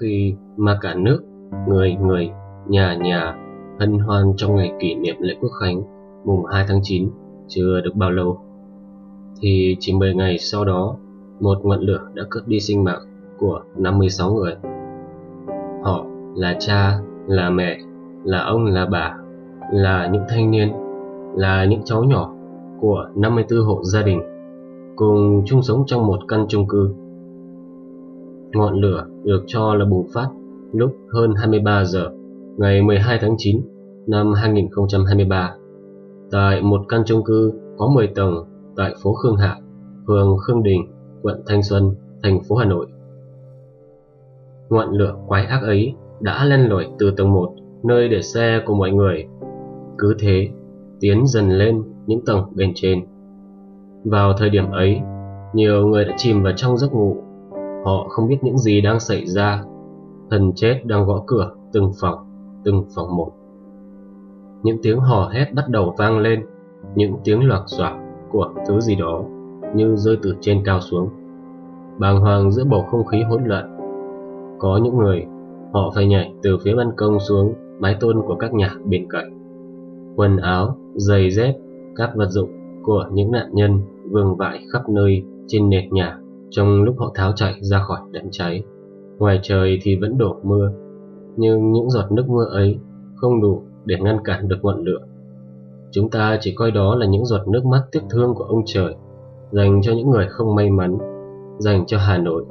Khi mà cả nước, người người, nhà nhà hân hoan trong ngày kỷ niệm lễ quốc khánh mùng 2 tháng 9 chưa được bao lâu thì chỉ 10 ngày sau đó một ngọn lửa đã cướp đi sinh mạng của 56 người. Họ là cha, là mẹ, là ông, là bà, là những thanh niên, là những cháu nhỏ của 54 hộ gia đình cùng chung sống trong một căn chung cư. Ngọn lửa được cho là bùng phát lúc hơn 23 giờ ngày 12 tháng 9 năm 2023 tại một căn chung cư có 10 tầng tại phố Khương Hạ, phường Khương Đình, quận Thanh Xuân, thành phố Hà Nội. Ngọn lửa quái ác ấy đã len lỏi từ tầng 1, nơi để xe của mọi người. Cứ thế, tiến dần lên những tầng bên trên. Vào thời điểm ấy, nhiều người đã chìm vào trong giấc ngủ. Họ không biết những gì đang xảy ra. Thần chết đang gõ cửa từng phòng, từng phòng một. Những tiếng hò hét bắt đầu vang lên, những tiếng loạt xoạc của thứ gì đó như rơi từ trên cao xuống. Bàng hoàng giữa bầu không khí hỗn loạn. Có những người, họ phải nhảy từ phía ban công xuống mái tôn của các nhà bên cạnh. Quần áo, giày dép, các vật dụng của những nạn nhân vương vãi khắp nơi trên nền nhà trong lúc họ tháo chạy ra khỏi đám cháy. Ngoài trời thì vẫn đổ mưa, nhưng những giọt nước mưa ấy không đủ để ngăn cản được ngọn lửa. Chúng ta chỉ coi đó là những giọt nước mắt tiếc thương của ông trời, dành cho những người không may mắn, dành cho Hà Nội,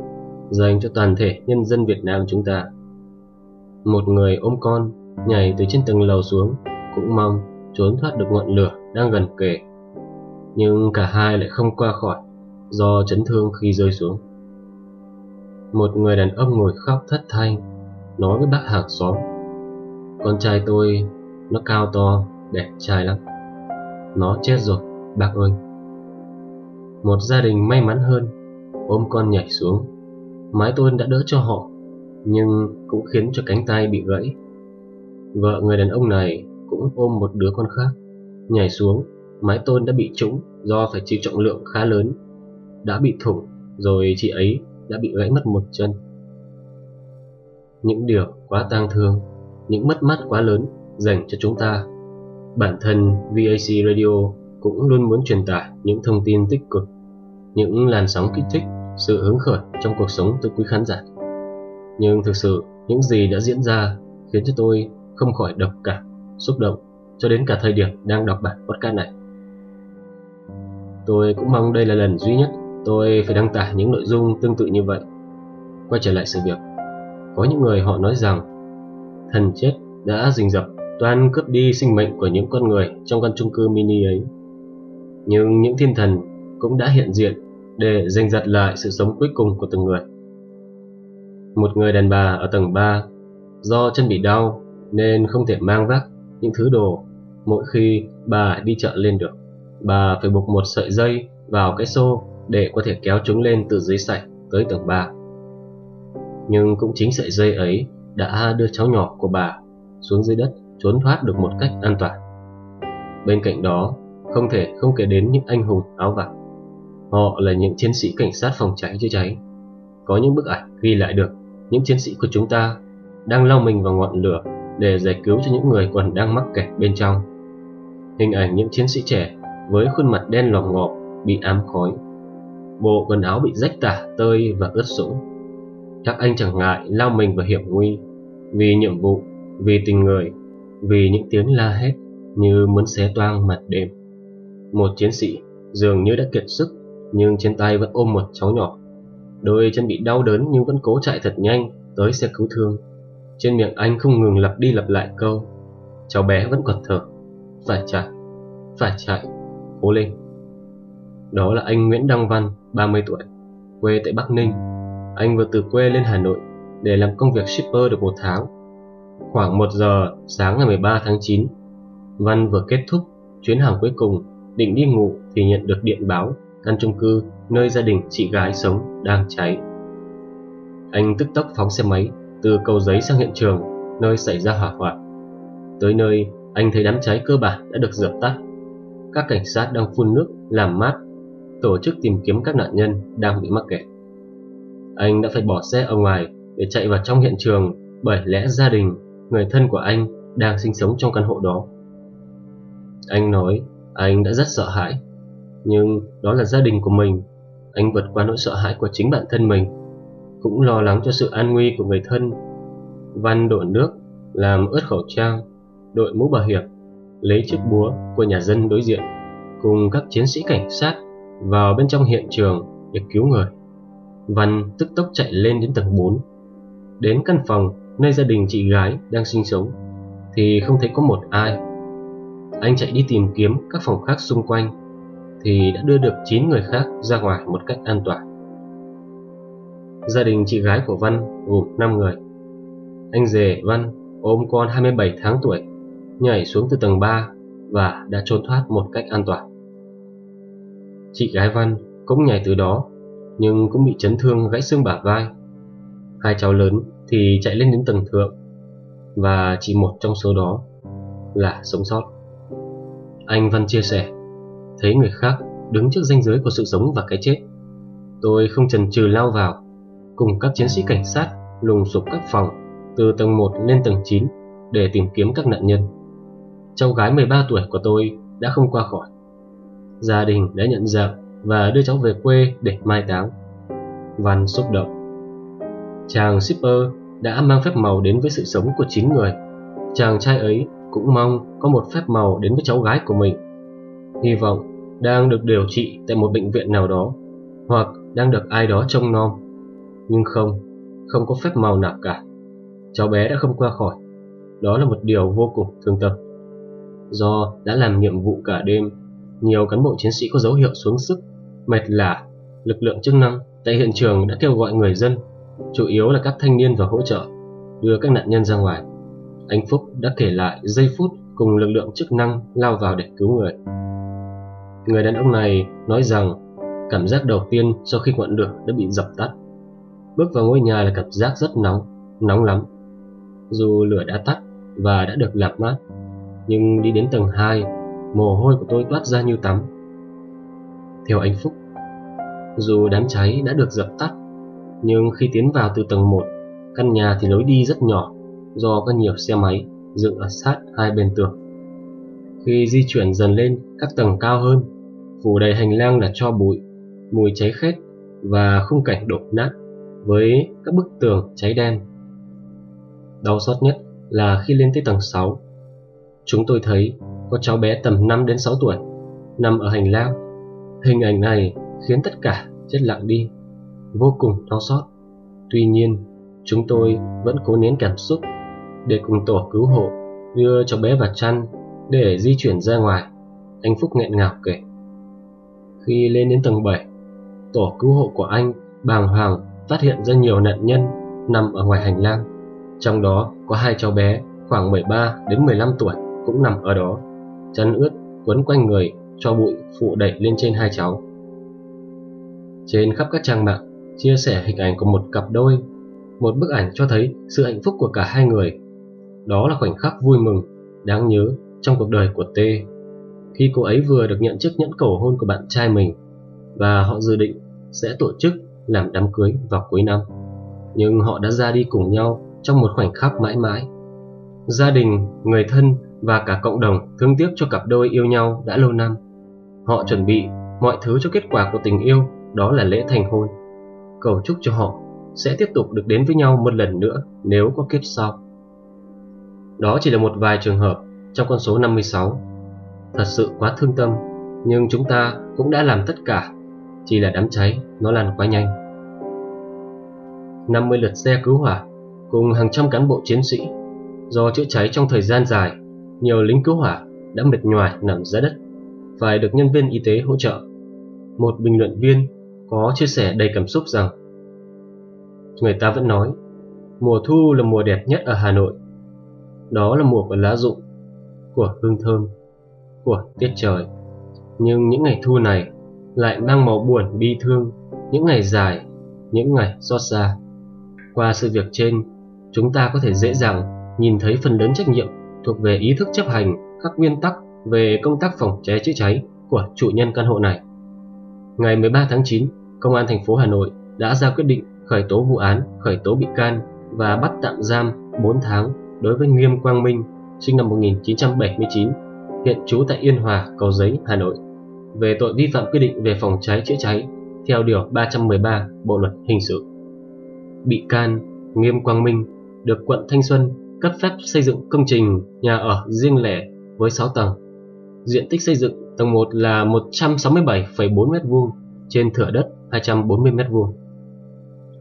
dành cho toàn thể nhân dân Việt Nam chúng ta. Một người ôm con, nhảy từ trên tầng lầu xuống, cũng mong trốn thoát được ngọn lửa đang gần kề. Nhưng cả hai lại không qua khỏi do chấn thương khi rơi xuống. Một người đàn ông ngồi khóc thất thanh, nói với bác hàng xóm. Con trai tôi, nó cao to, đẹp trai lắm. Nó chết rồi, bác ơi. Một gia đình may mắn hơn, ôm con nhảy xuống. Mái tôn đã đỡ cho họ, nhưng cũng khiến cho cánh tay bị gãy. Vợ người đàn ông này cũng ôm một đứa con khác, nhảy xuống, mái tôn đã bị trũng do phải chịu trọng lượng khá lớn, đã bị thủng, rồi chị ấy đã bị gãy mất một chân. Những điều quá tang thương, những mất mát quá lớn dành cho chúng ta Bản thân VAC Radio cũng luôn muốn truyền tải những thông tin tích cực, những làn sóng kích thích, sự hứng khởi trong cuộc sống tới quý khán giả. Nhưng thực sự, những gì đã diễn ra khiến cho tôi không khỏi độc cảm, xúc động cho đến cả thời điểm đang đọc bản podcast này. Tôi cũng mong đây là lần duy nhất tôi phải đăng tải những nội dung tương tự như vậy. Quay trở lại sự việc, có những người họ nói rằng thần chết đã rình rập toàn cướp đi sinh mệnh của những con người trong căn chung cư mini ấy. Nhưng những thiên thần cũng đã hiện diện để giành giật lại sự sống cuối cùng của từng người. Một người đàn bà ở tầng 3 do chân bị đau nên không thể mang vác những thứ đồ mỗi khi bà đi chợ lên được. Bà phải buộc một sợi dây vào cái xô để có thể kéo chúng lên từ dưới sảnh tới tầng 3. Nhưng cũng chính sợi dây ấy đã đưa cháu nhỏ của bà xuống dưới đất trốn thoát được một cách an toàn. Bên cạnh đó, không thể không kể đến những anh hùng áo vàng. Họ là những chiến sĩ cảnh sát phòng cháy chữa cháy. Có những bức ảnh ghi lại được những chiến sĩ của chúng ta đang lao mình vào ngọn lửa để giải cứu cho những người còn đang mắc kẹt bên trong. Hình ảnh những chiến sĩ trẻ với khuôn mặt đen lòm ngọp bị ám khói. Bộ quần áo bị rách tả tơi và ướt sũng. Các anh chẳng ngại lao mình vào hiểm nguy vì nhiệm vụ, vì tình người vì những tiếng la hét như muốn xé toang mặt đêm. Một chiến sĩ dường như đã kiệt sức nhưng trên tay vẫn ôm một cháu nhỏ. Đôi chân bị đau đớn nhưng vẫn cố chạy thật nhanh tới xe cứu thương. Trên miệng anh không ngừng lặp đi lặp lại câu Cháu bé vẫn còn thở Phải chạy, phải chạy, cố lên. Đó là anh Nguyễn Đăng Văn, 30 tuổi Quê tại Bắc Ninh. Anh vừa từ quê lên Hà Nội Để làm công việc shipper được một tháng. Khoảng 1 giờ sáng ngày 13 tháng 9, Văn vừa kết thúc chuyến hàng cuối cùng, định đi ngủ thì nhận được điện báo căn chung cư nơi gia đình chị gái sống đang cháy. Anh tức tốc phóng xe máy từ cầu giấy sang hiện trường nơi xảy ra hỏa hoạn. Tới nơi, anh thấy đám cháy cơ bản đã được dập tắt. các cảnh sát đang phun nước làm mát, tổ chức tìm kiếm các nạn nhân đang bị mắc kẹt. Anh đã phải bỏ xe ở ngoài để chạy vào trong hiện trường bởi lẽ gia đình, người thân của anh đang sinh sống trong căn hộ đó. Anh nói anh đã rất sợ hãi, nhưng đó là gia đình của mình. Anh vượt qua nỗi sợ hãi của chính bản thân mình, cũng lo lắng cho sự an nguy của người thân. Văn đổ nước, làm ướt khẩu trang, đội mũ bảo hiểm, lấy chiếc búa của nhà dân đối diện, cùng các chiến sĩ cảnh sát vào bên trong hiện trường để cứu người. Văn tức tốc chạy lên đến tầng 4. Đến căn phòng nơi gia đình chị gái đang sinh sống thì không thấy có một ai. Anh chạy đi tìm kiếm các phòng khác xung quanh thì đã đưa được 9 người khác ra ngoài một cách an toàn. Gia đình chị gái của Văn gồm 5 người. Anh rể Văn ôm con 27 tháng tuổi, nhảy xuống từ tầng 3 và đã trốn thoát một cách an toàn. Chị gái Văn cũng nhảy từ đó, nhưng cũng bị chấn thương gãy xương bả vai. Hai cháu lớn thì chạy lên đến tầng thượng, và chỉ một trong số đó là sống sót. Anh Văn chia sẻ, thấy người khác đứng trước ranh giới của sự sống và cái chết. Tôi không chần chừ lao vào, cùng các chiến sĩ cảnh sát lùng sục các phòng từ tầng 1 lên tầng 9 để tìm kiếm các nạn nhân. Cháu gái 13 tuổi của tôi đã không qua khỏi. Gia đình đã nhận dạng và đưa cháu về quê để mai táng. Văn xúc động. Chàng shipper đã mang phép màu đến với sự sống của 9 người. Chàng trai ấy cũng mong có một phép màu đến với cháu gái của mình. Hy vọng đang được điều trị tại một bệnh viện nào đó hoặc đang được ai đó trông nom. Nhưng không, không có phép màu nào cả. Cháu bé đã không qua khỏi. Đó là một điều vô cùng thương tâm. Do đã làm nhiệm vụ cả đêm, nhiều cán bộ chiến sĩ có dấu hiệu xuống sức, mệt lả. Lực lượng chức năng tại hiện trường đã kêu gọi người dân, chủ yếu là các thanh niên vào hỗ trợ, đưa các nạn nhân ra ngoài. Anh Phúc đã kể lại giây phút cùng lực lượng chức năng lao vào để cứu người. Người đàn ông này nói rằng cảm giác đầu tiên sau khi ngọn lửa đã bị dập tắt. Bước vào ngôi nhà là cảm giác rất nóng, nóng lắm. Dù lửa đã tắt và đã được làm mát, nhưng đi đến tầng 2, mồ hôi của tôi toát ra như tắm. Theo anh Phúc, dù đám cháy đã được dập tắt, nhưng khi tiến vào từ tầng 1, căn nhà thì lối đi rất nhỏ do có nhiều xe máy dựng ở sát hai bên tường. Khi di chuyển dần lên các tầng cao hơn, phủ đầy hành lang là cho bụi, mùi cháy khét và khung cảnh đổ nát với các bức tường cháy đen. Đau xót nhất là khi lên tới tầng 6, chúng tôi thấy có cháu bé tầm 5 đến 6 tuổi nằm ở hành lang. Hình ảnh này khiến tất cả chết lặng đi, vô cùng đau xót. Tuy nhiên, chúng tôi vẫn cố nén cảm xúc để cùng tổ cứu hộ đưa cháu bé vào chăn để di chuyển ra ngoài. Anh Phúc nghẹn ngào kể. Khi lên đến tầng 7, tổ cứu hộ của anh bàng hoàng phát hiện ra nhiều nạn nhân nằm ở ngoài hành lang. Trong đó có hai cháu bé khoảng 13 đến 15 tuổi cũng nằm ở đó. Chăn ướt quấn quanh người cho bụi phụ đẩy lên trên hai cháu. Trên khắp các trang mạng chia sẻ hình ảnh của một cặp đôi. Một bức ảnh cho thấy sự hạnh phúc của cả hai người. Đó là khoảnh khắc vui mừng, đáng nhớ trong cuộc đời của T. Khi cô ấy vừa được nhận chiếc nhẫn cầu hôn của bạn trai mình và họ dự định sẽ tổ chức làm đám cưới vào cuối năm. Nhưng họ đã ra đi cùng nhau trong một khoảnh khắc mãi mãi. Gia đình, người thân và cả cộng đồng thương tiếc cho cặp đôi yêu nhau đã lâu năm. Họ chuẩn bị mọi thứ cho kết quả của tình yêu, đó là lễ thành hôn. Cầu chúc cho họ sẽ tiếp tục được đến với nhau một lần nữa nếu có kiếp sau. Đó chỉ là một vài trường hợp trong con số 56. Thật sự quá thương tâm, nhưng chúng ta cũng đã làm tất cả, chỉ là đám cháy nó lan quá nhanh. 50 lượt xe cứu hỏa cùng hàng trăm cán bộ chiến sĩ do chữa cháy trong thời gian dài, nhiều lính cứu hỏa đã mệt nhoài nằm dưới đất, phải được nhân viên y tế hỗ trợ. Một bình luận viên có chia sẻ đầy cảm xúc rằng Người ta vẫn nói mùa thu là mùa đẹp nhất ở Hà Nội. Đó là mùa của lá rụng, của hương thơm, của tiết trời. Nhưng những ngày thu này lại mang màu buồn bi thương, những ngày dài, những ngày xót xa. Qua sự việc trên, chúng ta có thể dễ dàng nhìn thấy phần lớn trách nhiệm thuộc về ý thức chấp hành các nguyên tắc về công tác phòng cháy chữa cháy của chủ nhân căn hộ này. Ngày 13 tháng 9, Công an thành phố Hà Nội đã ra quyết định khởi tố vụ án, khởi tố bị can và bắt tạm giam 4 tháng đối với Nghiêm Quang Minh, sinh năm 1979, hiện trú tại Yên Hòa, Cầu Giấy, Hà Nội, về tội vi phạm quy định về phòng cháy chữa cháy theo Điều 313 Bộ Luật Hình sự. Bị can Nghiêm Quang Minh được quận Thanh Xuân cấp phép xây dựng công trình nhà ở riêng lẻ với 6 tầng. Diện tích xây dựng tầng 1 là 167,4 m2 trên thửa đất 240 m2.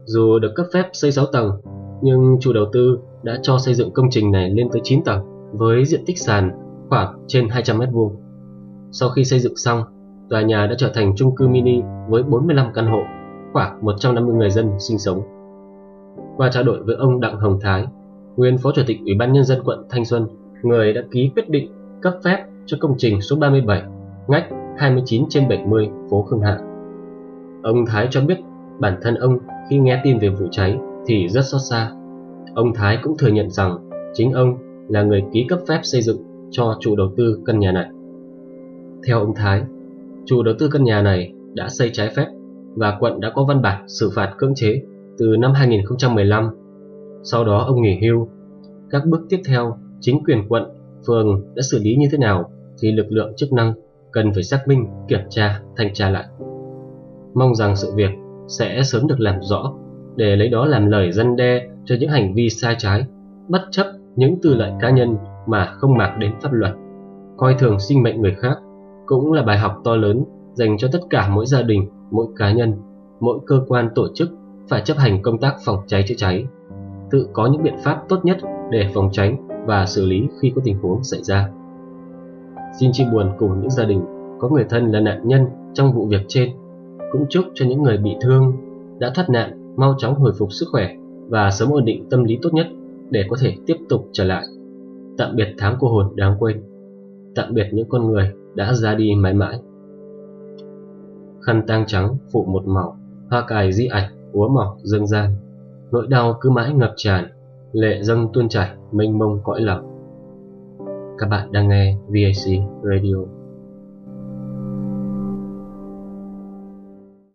Dù được cấp phép xây 6 tầng, nhưng chủ đầu tư đã cho xây dựng công trình này lên tới 9 tầng với diện tích sàn khoảng trên 200 m2. Sau khi xây dựng xong, tòa nhà đã trở thành chung cư mini với 45 căn hộ, khoảng 150 người dân sinh sống. Qua trao đổi với ông Đặng Hồng Thái, nguyên Phó Chủ tịch Ủy ban Nhân dân quận Thanh Xuân, người đã ký quyết định cấp phép cho công trình số 37, ngách 29 trên 70 phố Khương Hạ. Ông Thái cho biết bản thân ông khi nghe tin về vụ cháy thì rất xót xa. Ông Thái cũng thừa nhận rằng chính ông là người ký cấp phép xây dựng cho chủ đầu tư căn nhà này. Theo ông Thái, chủ đầu tư căn nhà này đã xây trái phép và quận đã có văn bản xử phạt cưỡng chế từ năm 2015. Sau đó ông nghỉ hưu. Các bước tiếp theo, chính quyền quận, phường đã xử lý như thế nào thì lực lượng chức năng cần phải xác minh, kiểm tra, thanh tra lại. Mong rằng sự việc sẽ sớm được làm rõ để lấy đó làm lời răn đe cho những hành vi sai trái, bất chấp những tư lợi cá nhân mà không mạc đến pháp luật. Coi thường sinh mệnh người khác cũng là bài học to lớn dành cho tất cả mỗi gia đình, mỗi cá nhân, mỗi cơ quan tổ chức phải chấp hành công tác phòng cháy chữa cháy, tự có những biện pháp tốt nhất để phòng tránh và xử lý khi có tình huống xảy ra. Xin chia buồn cùng những gia đình có người thân là nạn nhân trong vụ việc trên, cũng chúc cho những người bị thương đã thoát nạn mau chóng hồi phục sức khỏe và sớm ổn định tâm lý tốt nhất để có thể tiếp tục trở lại. Tạm biệt tháng cô hồn đáng quên. Tạm biệt những con người đã ra đi mãi mãi. Khăn tang trắng phụ một màu, hoa cài di ảnh úa mỏng dâng gian. Nỗi đau cứ mãi ngập tràn, lệ dâng tuôn chảy mênh mông cõi lòng. Các bạn đang nghe VAC Radio